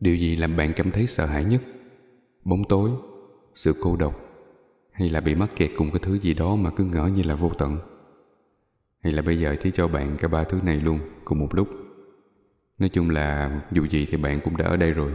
điều gì làm bạn cảm thấy sợ hãi nhất? Bóng tối, sự cô độc, hay là bị mắc kẹt cùng cái thứ gì đó mà cứ ngỡ như là vô tận? Hay là bây giờ chỉ cho bạn cả ba thứ này luôn cùng một lúc? Nói chung là dù gì thì bạn cũng đã ở đây rồi.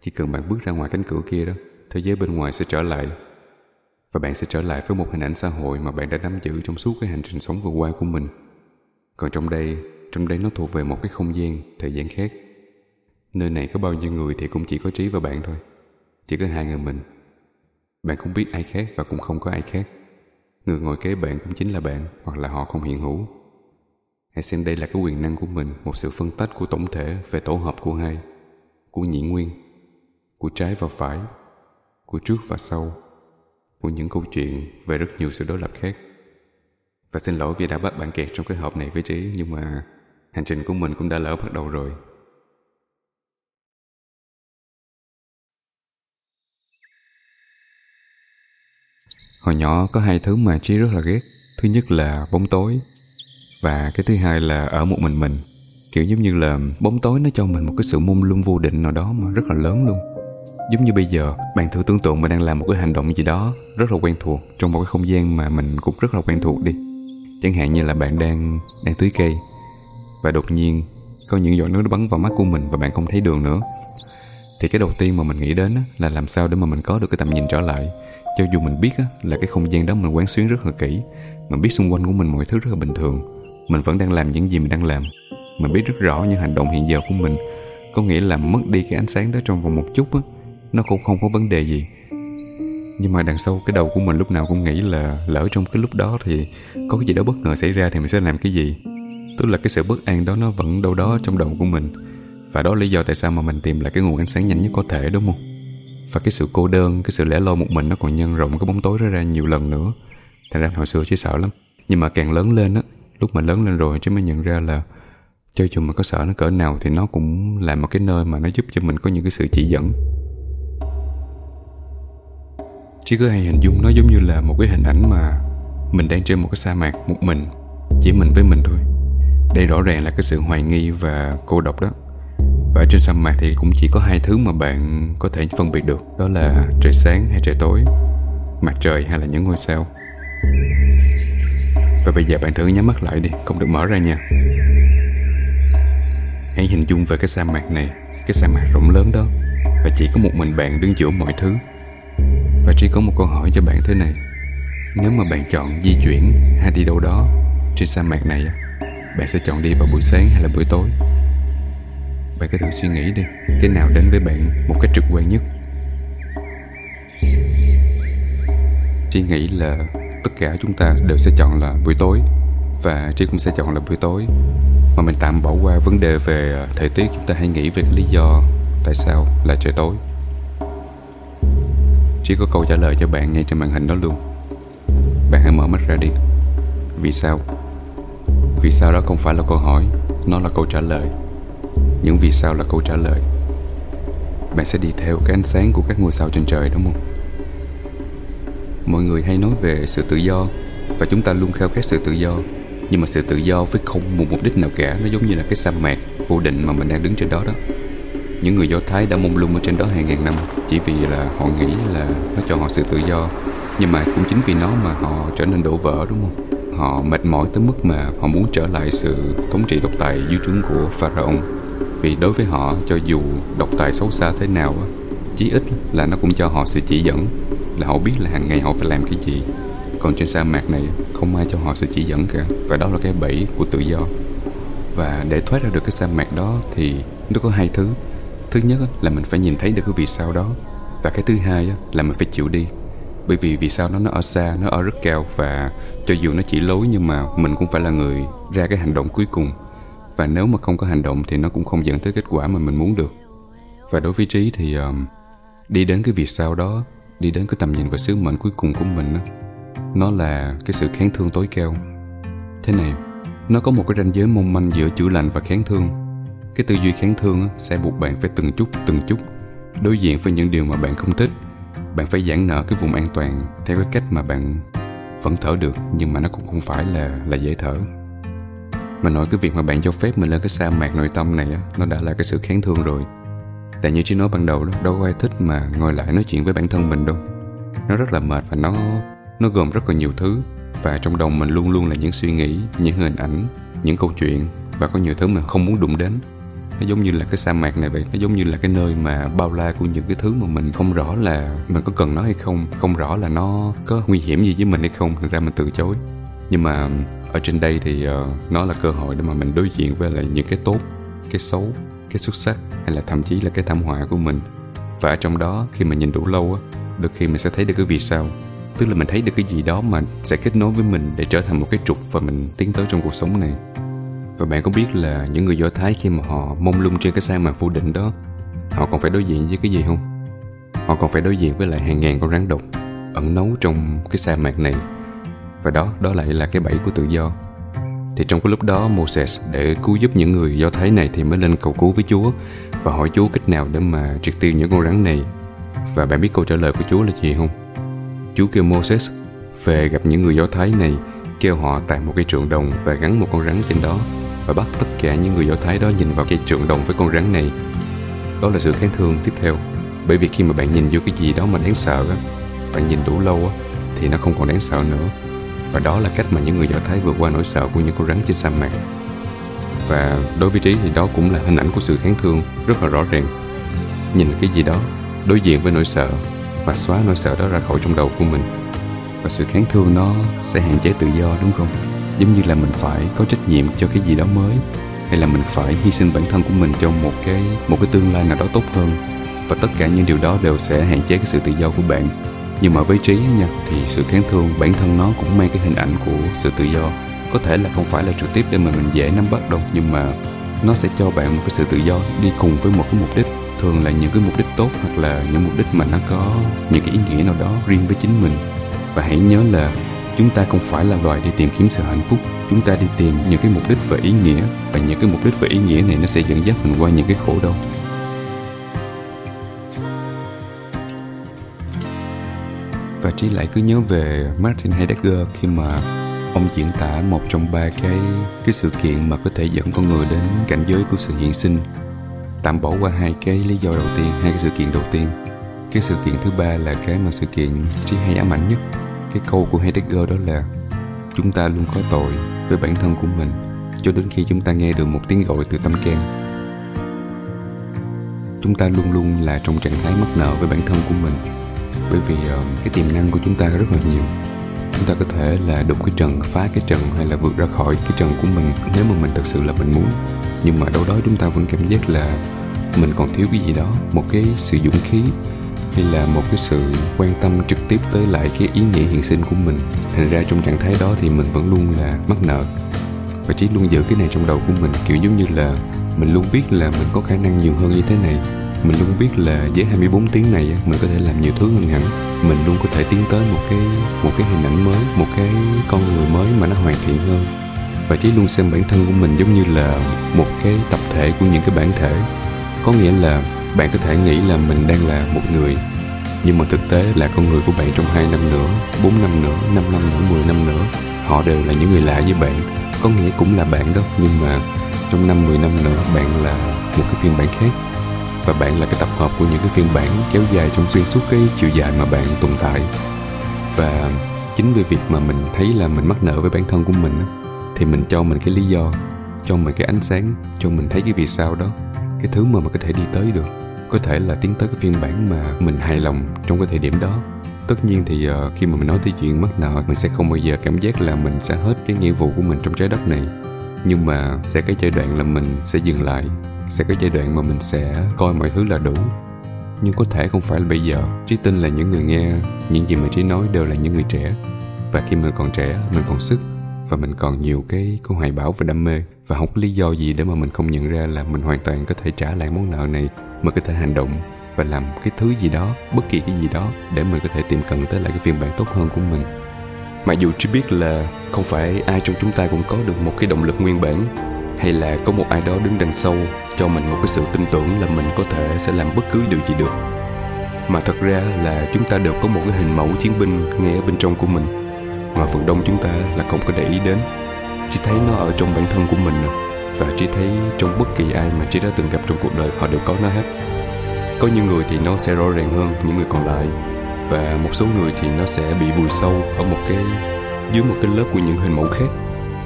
Chỉ cần bạn bước ra ngoài cánh cửa kia đó, thế giới bên ngoài sẽ trở lại và bạn sẽ trở lại với một hình ảnh xã hội mà bạn đã nắm giữ trong suốt cái hành trình sống vừa qua của mình. Còn trong đây trong đây nó thuộc về một cái không gian, thời gian khác. Nơi này có bao nhiêu người thì cũng chỉ có Trí và bạn thôi, Chỉ có hai người mình. Bạn không biết ai khác và cũng không có ai khác. Người ngồi kế bạn cũng chính là bạn, Hoặc là họ không hiện hữu. Hãy xem đây là cái quyền năng của mình, Một sự phân tách của tổng thể về tổ hợp của hai, Của nhị nguyên, Của trái và phải, Của trước và sau. Của những câu chuyện về rất nhiều sự đối lập khác. Và xin lỗi vì đã bắt bạn kẹt trong cái hộp này với Trí, Nhưng mà hành trình của mình cũng đã lỡ bắt đầu rồi. Hồi nhỏ có hai thứ mà Trí rất là ghét. Thứ nhất là bóng tối, Và cái thứ hai là ở một mình mình. Kiểu giống như là bóng tối nó cho mình một cái sự mông lung vô định nào đó mà rất là lớn luôn. Giống như bây giờ, bạn thử tưởng tượng mình đang làm một cái hành động gì đó rất là quen thuộc Trong một cái không gian mà mình cũng rất là quen thuộc đi. Chẳng hạn như là bạn đang đang tưới cây Và đột nhiên có những giọt nước nó bắn vào mắt của mình và bạn không thấy đường nữa. Thì cái đầu tiên mà mình nghĩ đến là làm sao để mà mình có được cái tầm nhìn trở lại. Cho dù mình biết là cái không gian đó mình quán xuyến rất là kỹ, Mình biết xung quanh của mình mọi thứ rất là bình thường, Mình vẫn đang làm những gì mình đang làm. Mình biết rất rõ những hành động hiện giờ của mình, Có nghĩa là mất đi cái ánh sáng đó trong vòng một chút á. Nó cũng không có vấn đề gì. Nhưng mà đằng sau cái đầu của mình lúc nào cũng nghĩ là Lỡ trong cái lúc đó thì Có cái gì đó bất ngờ xảy ra thì mình sẽ làm cái gì. Tức là cái sự bất an đó nó vẫn đâu đó trong đầu của mình. Và đó là lý do tại sao mà mình tìm lại cái nguồn ánh sáng nhanh nhất có thể, đúng không? Và cái sự cô đơn, cái sự lẻ loi một mình nó còn nhân rộng cái bóng tối đó ra nhiều lần nữa. Thành ra hồi xưa chỉ sợ lắm. Nhưng mà càng lớn lên á, lúc mà lớn lên rồi chứ mới nhận ra là cho dù mà có sợ nó cỡ nào thì nó cũng là một cái nơi mà nó giúp cho mình có những cái sự chỉ dẫn chỉ có hay hình dung nó giống như là một cái hình ảnh mà mình đang trên một cái sa mạc một mình, chỉ mình với mình thôi. Đây rõ ràng là cái sự hoài nghi và cô độc đó. Và trên sa mạc thì cũng chỉ có hai thứ mà bạn có thể phân biệt được, Đó là trời sáng hay trời tối, Mặt trời hay là những ngôi sao. Và bây giờ bạn thử nhắm mắt lại đi, Không được mở ra nha. Hãy hình dung về cái sa mạc này, Cái sa mạc rộng lớn đó, Và chỉ có một mình bạn đứng giữa mọi thứ. Và chỉ có một câu hỏi cho bạn thế này. Nếu mà bạn chọn di chuyển hay đi đâu đó Trên sa mạc này Bạn sẽ chọn đi vào buổi sáng hay là buổi tối? Bạn cứ thử suy nghĩ đi cái nào đến với bạn một cách trực quan nhất? Trí nghĩ là tất cả chúng ta đều sẽ chọn là buổi tối, và trí cũng sẽ chọn là buổi tối. Mà mình tạm bỏ qua vấn đề về ờ, thời tiết, chúng ta hãy nghĩ về cái lý do tại sao là trời tối trí có câu trả lời cho bạn ngay trên màn hình đó luôn. Bạn hãy mở mắt ra đi. Vì sao? Vì sao đó không phải là câu hỏi, nó là câu trả lời. Những vì sao là câu trả lời. Bạn sẽ đi theo cái ánh sáng của các ngôi sao trên trời, đúng không? Mọi người hay nói về sự tự do, và chúng ta luôn khao khát sự tự do. Nhưng mà sự tự do với không một mục đích nào cả, nó giống như là cái sa mạc vô định mà mình đang đứng trên đó đó những người do thái đã mông lung ở trên đó hàng ngàn năm, chỉ vì là họ nghĩ là nó cho họ sự tự do. Nhưng mà cũng chính vì nó mà họ trở nên đổ vỡ, đúng không? Họ mệt mỏi tới mức mà họ muốn trở lại sự thống trị độc tài dưới trướng của pharaoh vì đối với họ, cho dù độc tài xấu xa thế nào chí ít là nó cũng cho họ sự chỉ dẫn là họ biết là hàng ngày họ phải làm cái gì. Còn trên sa mạc này, không ai cho họ sự chỉ dẫn cả. Và đó là cái bẫy của tự do. Và để thoát ra được cái sa mạc đó thì nó có hai thứ thứ nhất là mình phải nhìn thấy được cái vì sao đó. Và cái thứ hai là mình phải chịu đi. Bởi vì vì sao nó nó ở xa nó ở rất cao và cho dù nó chỉ lối nhưng mà mình cũng phải là người ra cái hành động cuối cùng. Và nếu mà không có hành động thì nó cũng không dẫn tới kết quả mà mình muốn được. Và đối với trí thì um, đi đến cái vì sao đó đi đến cái tầm nhìn và sứ mệnh cuối cùng của mình đó, nó là cái sự kháng thương tối cao. Thế này nó có một cái ranh giới mong manh giữa chữa lành và kháng thương cái tư duy kháng thương sẽ buộc bạn phải từng chút từng chút. Đối diện với những điều mà bạn không thích, bạn phải giãn nở cái vùng an toàn theo cái cách mà bạn vẫn thở được, nhưng mà nó cũng không phải là là dễ thở. Mà nói cái việc mà bạn cho phép mình lên cái sa mạc nội tâm này nó đã là cái sự kháng thương rồi. Tại như chị nói ban đầu đó, đâu có ai thích mà ngồi lại nói chuyện với bản thân mình đâu. Nó rất là mệt và nó nó gồm rất là nhiều thứ. Và trong đầu mình luôn luôn là những suy nghĩ, những hình ảnh, những câu chuyện và có nhiều thứ mà không muốn đụng đến nó giống như là cái sa mạc này vậy. Nó giống như là cái nơi mà bao la của những cái thứ mà mình không rõ là mình có cần nó hay không không rõ là nó có nguy hiểm gì với mình hay không thành ra mình từ chối. Nhưng mà ờ, ở trên đây thì uh, nó là cơ hội để mà mình đối diện với lại những cái tốt cái xấu cái xuất sắc hay là thậm chí là cái thảm họa của mình. Và ở trong đó khi mình nhìn đủ lâu á đôi khi mình sẽ thấy được cái vì sao. Tức là mình thấy được cái gì đó mà sẽ kết nối với mình để trở thành một cái trục và mình tiến tới trong cuộc sống này và bạn có biết là những người do thái khi mà họ mông lung trên cái sa mạc vô định đó, họ còn phải đối diện với cái gì không? Họ còn phải đối diện với lại hàng ngàn con rắn độc ẩn nấu trong cái sa mạc này. Và đó đó lại là cái bẫy của tự do. Thì trong cái lúc đó, Moses để cứu giúp những người do thái này thì mới lên cầu cứu với Chúa. Và hỏi Chúa cách nào để mà triệt tiêu những con rắn này? Và bạn biết câu trả lời của Chúa là gì không? Chúa kêu Moses, về gặp những người do thái này, kêu họ tại một cây trượng đồng và gắn một con rắn trên đó và bắt tất cả những người do thái đó nhìn vào cây trượng đồng với con rắn này. Đó là sự kháng thương tiếp theo, bởi vì khi mà bạn nhìn vô cái gì đó mà đáng sợ á, bạn nhìn đủ lâu á, thì nó không còn đáng sợ nữa. Và đó là cách mà những người do thái vượt qua nỗi sợ của những con rắn trên sa mạc. Và đối với trí thì đó cũng là hình ảnh của sự kháng thương rất là rõ ràng. Nhìn cái gì đó đối diện với nỗi sợ và xóa nỗi sợ đó ra khỏi trong đầu của mình. Và sự kháng thương nó sẽ hạn chế tự do, đúng không? Giống như là mình phải có trách nhiệm cho cái gì đó mới, hay là mình phải hy sinh bản thân của mình cho một cái một cái tương lai nào đó tốt hơn. Và tất cả những điều đó đều sẽ hạn chế cái sự tự do của bạn. Nhưng mà với trí nha, thì sự kháng thương bản thân nó cũng mang cái hình ảnh của sự tự do. Có thể là không phải là trực tiếp để mà mình dễ nắm bắt đâu, nhưng mà nó sẽ cho bạn một cái sự tự do đi cùng với một cái mục đích. Thường là những cái mục đích tốt hoặc là những mục đích mà nó có những cái ý nghĩa nào đó riêng với chính mình. Và hãy nhớ là chúng ta không phải là loài đi tìm kiếm sự hạnh phúc. Chúng ta đi tìm những cái mục đích và ý nghĩa, và những cái mục đích và ý nghĩa này nó sẽ dẫn dắt mình qua những cái khổ đau. Và trí lại cứ nhớ về Martin Heidegger khi mà ông diễn tả một trong ba cái cái sự kiện mà có thể dẫn con người đến cảnh giới của sự hiện sinh. Tạm bỏ qua hai cái lý do đầu tiên, hai cái sự kiện đầu tiên. Cái sự kiện thứ ba là cái mà sự kiện trí hay ám ảnh nhất cái câu của Heidegger đó là chúng ta luôn có tội với bản thân của mình cho đến khi chúng ta nghe được một tiếng gọi từ tâm can. Chúng ta luôn luôn là trong trạng thái mắc nợ với bản thân của mình bởi vì uh, cái tiềm năng của chúng ta rất là nhiều. Chúng ta có thể là đục cái trần phá cái trần hay là vượt ra khỏi cái trần của mình nếu mà mình thật sự là mình muốn. Nhưng mà đâu đó chúng ta vẫn cảm giác là mình còn thiếu cái gì đó một cái sự dũng khí hay là một cái sự quan tâm trực tiếp tới lại cái ý nghĩa hiện sinh của mình. Thành ra trong trạng thái đó thì mình vẫn luôn là mắc nợ và chỉ luôn giữ cái này trong đầu của mình, kiểu giống như là mình luôn biết là mình có khả năng nhiều hơn như thế này. Mình luôn biết là với 24 tiếng này mình có thể làm nhiều thứ hơn hẳn. Mình luôn có thể tiến tới một cái một cái hình ảnh mới, một cái con người mới mà nó hoàn thiện hơn. Và chỉ luôn xem bản thân của mình giống như là một cái tập thể của những cái bản thể. Có nghĩa là bạn có thể nghĩ là mình đang là một người, nhưng mà thực tế là con người của bạn trong 2 năm nữa 4 năm nữa 5 năm nữa 10 năm nữa, họ đều là những người lạ với bạn. Có nghĩa cũng là bạn đó, nhưng mà trong năm 10 năm nữa, bạn là một cái phiên bản khác. Và bạn là cái tập hợp của những cái phiên bản kéo dài trong xuyên suốt cái chiều dài mà bạn tồn tại. Và chính vì việc mà mình thấy là mình mắc nợ với bản thân của mình thì mình cho mình cái lý do, cho mình cái ánh sáng, cho mình thấy cái vì sao đó, cái thứ mà mình có thể đi tới được có thể là tiến tới cái phiên bản mà mình hài lòng trong cái thời điểm đó. Tất nhiên thì uh, khi mà mình nói tới chuyện mắc nợ mình sẽ không bao giờ cảm giác là mình sẽ hết cái nghĩa vụ của mình trong trái đất này. Nhưng mà sẽ cái giai đoạn là mình sẽ dừng lại sẽ cái giai đoạn mà mình sẽ coi mọi thứ là đủ. Nhưng có thể không phải là bây giờ. Trí tin là những người nghe những gì mà trí nói đều là những người trẻ. Và khi mình còn trẻ mình còn sức và mình còn nhiều cái cái hoài bão và đam mê và không có lý do gì để mà mình không nhận ra là mình hoàn toàn có thể trả lại món nợ này mà có thể hành động và làm cái thứ gì đó, bất kỳ cái gì đó để mình có thể tiệm cận tới lại cái phiên bản tốt hơn của mình. Mặc dù chỉ biết là không phải ai trong chúng ta cũng có được một cái động lực nguyên bản, hay là có một ai đó đứng đằng sau cho mình một cái sự tin tưởng là mình có thể sẽ làm bất cứ điều gì được. Mà thật ra là chúng ta đều có một cái hình mẫu chiến binh ngay ở bên trong của mình, mà phần đông chúng ta là không có để ý đến chỉ thấy nó ở trong bản thân của mình và chỉ thấy trong bất kỳ ai mà chỉ đã từng gặp trong cuộc đời, họ đều có nó hết. Có những người thì nó sẽ rõ ràng hơn những người còn lại, và một số người thì nó sẽ bị vùi sâu ở một cái, dưới một cái lớp của những hình mẫu khác.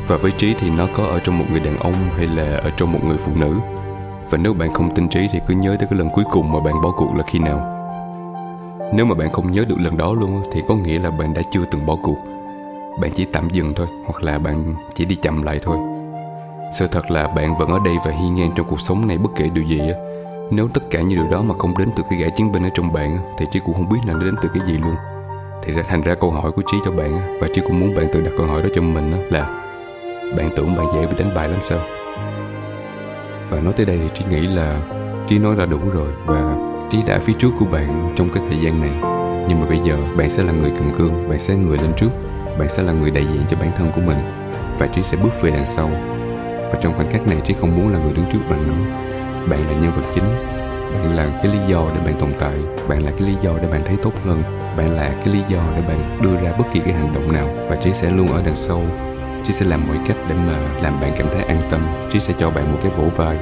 Và với trí thì nó có ở trong một người đàn ông hay là ở trong một người phụ nữ. Và nếu bạn không tin trí thì cứ nhớ tới cái lần cuối cùng mà bạn bỏ cuộc là khi nào. Nếu mà bạn không nhớ được lần đó luôn thì có nghĩa là bạn đã chưa từng bỏ cuộc bạn chỉ tạm dừng thôi, hoặc là bạn chỉ đi chậm lại thôi. Sự thật là bạn vẫn ở đây và hiên ngang trong cuộc sống này bất kể điều gì á. Nếu tất cả những điều đó mà không đến từ cái gã chiến binh ở trong bạn thì trí cũng không biết là nó đến từ cái gì luôn. Thì thành ra câu hỏi của trí cho bạn và trí cũng muốn bạn tự đặt câu hỏi đó cho mình là bạn tưởng bạn dễ bị đánh bại lắm sao? Và nói tới đây thì trí nghĩ là trí nói ra đủ rồi, và trí đã phía trước của bạn trong cái thời gian này. Nhưng mà bây giờ bạn sẽ là người cầm cương bạn sẽ người lên trước bạn sẽ là người đại diện cho bản thân của mình và trí sẽ bước về đằng sau. Và trong khoảnh khắc này, trí không muốn là người đứng trước bạn nữa. Bạn là nhân vật chính, bạn là cái lý do để bạn tồn tại, bạn là cái lý do để bạn thấy tốt hơn, bạn là cái lý do để bạn đưa ra bất kỳ cái hành động nào. Và trí sẽ luôn ở đằng sau. Trí sẽ làm mọi cách để mà làm bạn cảm thấy an tâm. Trí sẽ cho bạn một cái vỗ vai.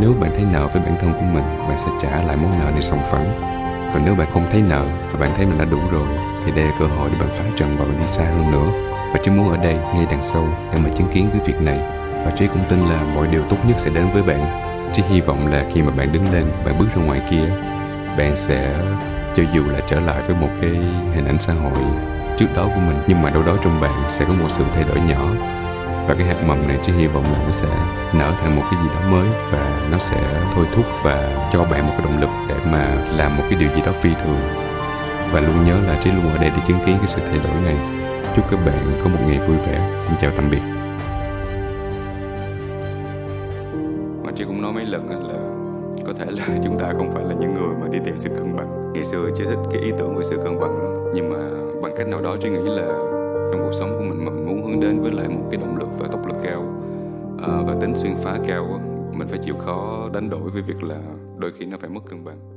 Nếu bạn thấy nợ với bản thân của mình, bạn sẽ trả lại món nợ này sòng phẳng. Còn nếu bạn không thấy nợ và bạn thấy mình đã đủ rồi thì đây là cơ hội để bạn phá trần và bạn đi xa hơn nữa. Và trí muốn ở đây, ngay đằng sau, để mà chứng kiến cái việc này. Và trí cũng tin là mọi điều tốt nhất sẽ đến với bạn. Trí hy vọng là khi mà bạn đứng lên, bạn bước ra ngoài kia, bạn sẽ, cho dù là trở lại với một cái hình ảnh xã hội trước đó của mình, nhưng mà đâu đó trong bạn sẽ có một sự thay đổi nhỏ. Và cái hạt mầm này chỉ hy vọng là nó sẽ nở thành một cái gì đó mới, và nó sẽ thôi thúc và cho bạn một cái động lực để mà làm một cái điều gì đó phi thường và luôn nhớ là trí luôn ở đây để chứng kiến cái sự thay đổi này. Chúc các bạn có một ngày vui vẻ. Xin chào tạm biệt. Mà chị cũng nói mấy lần là có thể là chúng ta không phải là những người mà đi tìm sự cân bằng. Ngày xưa chị thích cái ý tưởng về sự cân bằng lắm. Nhưng mà bằng cách nào đó chị nghĩ là trong cuộc sống của mình mình muốn hướng đến với lại một cái động lực và tốc lực cao à, và tính xuyên phá cao mình phải chịu khó đánh đổi với việc là đôi khi nó phải mất cân bằng.